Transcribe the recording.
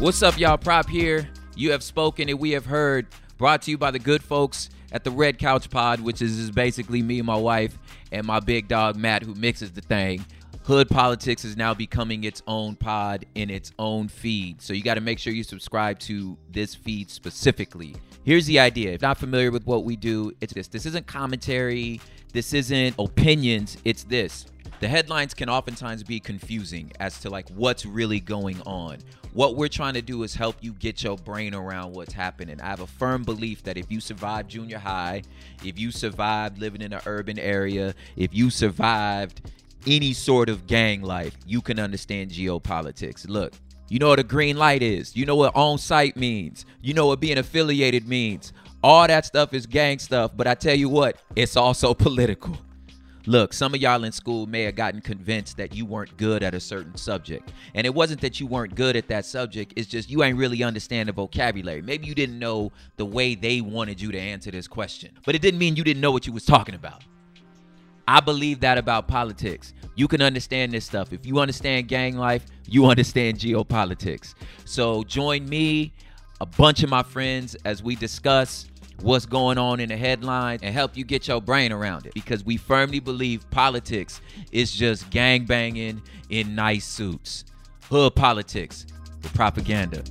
What's up, y'all? Prop here. You have spoken and we have heard. Brought to you by the good folks at the Red Couch Pod, which is, basically me and my wife and my big dog Matt, who mixes the thing. Hood Politics is now becoming its own pod in its own feed. So you got to make sure you subscribe to this feed specifically. Here's the idea. If not familiar with what we do, it's this. This isn't commentary. This isn't opinions. It's this. The headlines can oftentimes be confusing as to like what's really going on. What we're trying to do is help you get your brain around what's happening. I have a firm belief that if you survived junior high, if you survived living in an urban area, if you survived any sort of gang life, you can understand geopolitics. Look, you know what a green light is. You know what on site means. You know what being affiliated means. All that stuff is gang stuff, but I tell you what, it's also political. Look, some of y'all in school may have gotten convinced that you weren't good at a certain subject. And it wasn't that you weren't good at that subject, it's just you ain't really understand the vocabulary. Maybe you didn't know the way they wanted you to answer this question. But it didn't mean you didn't know what you was talking about. I believe that about politics. You can understand this stuff. If you understand gang life, you understand geopolitics. So join me, a bunch of my friends, as we discuss what's going on in the headlines and help you get your brain around it because we firmly believe politics is just gang banging in nice suits. Hood politics with propaganda.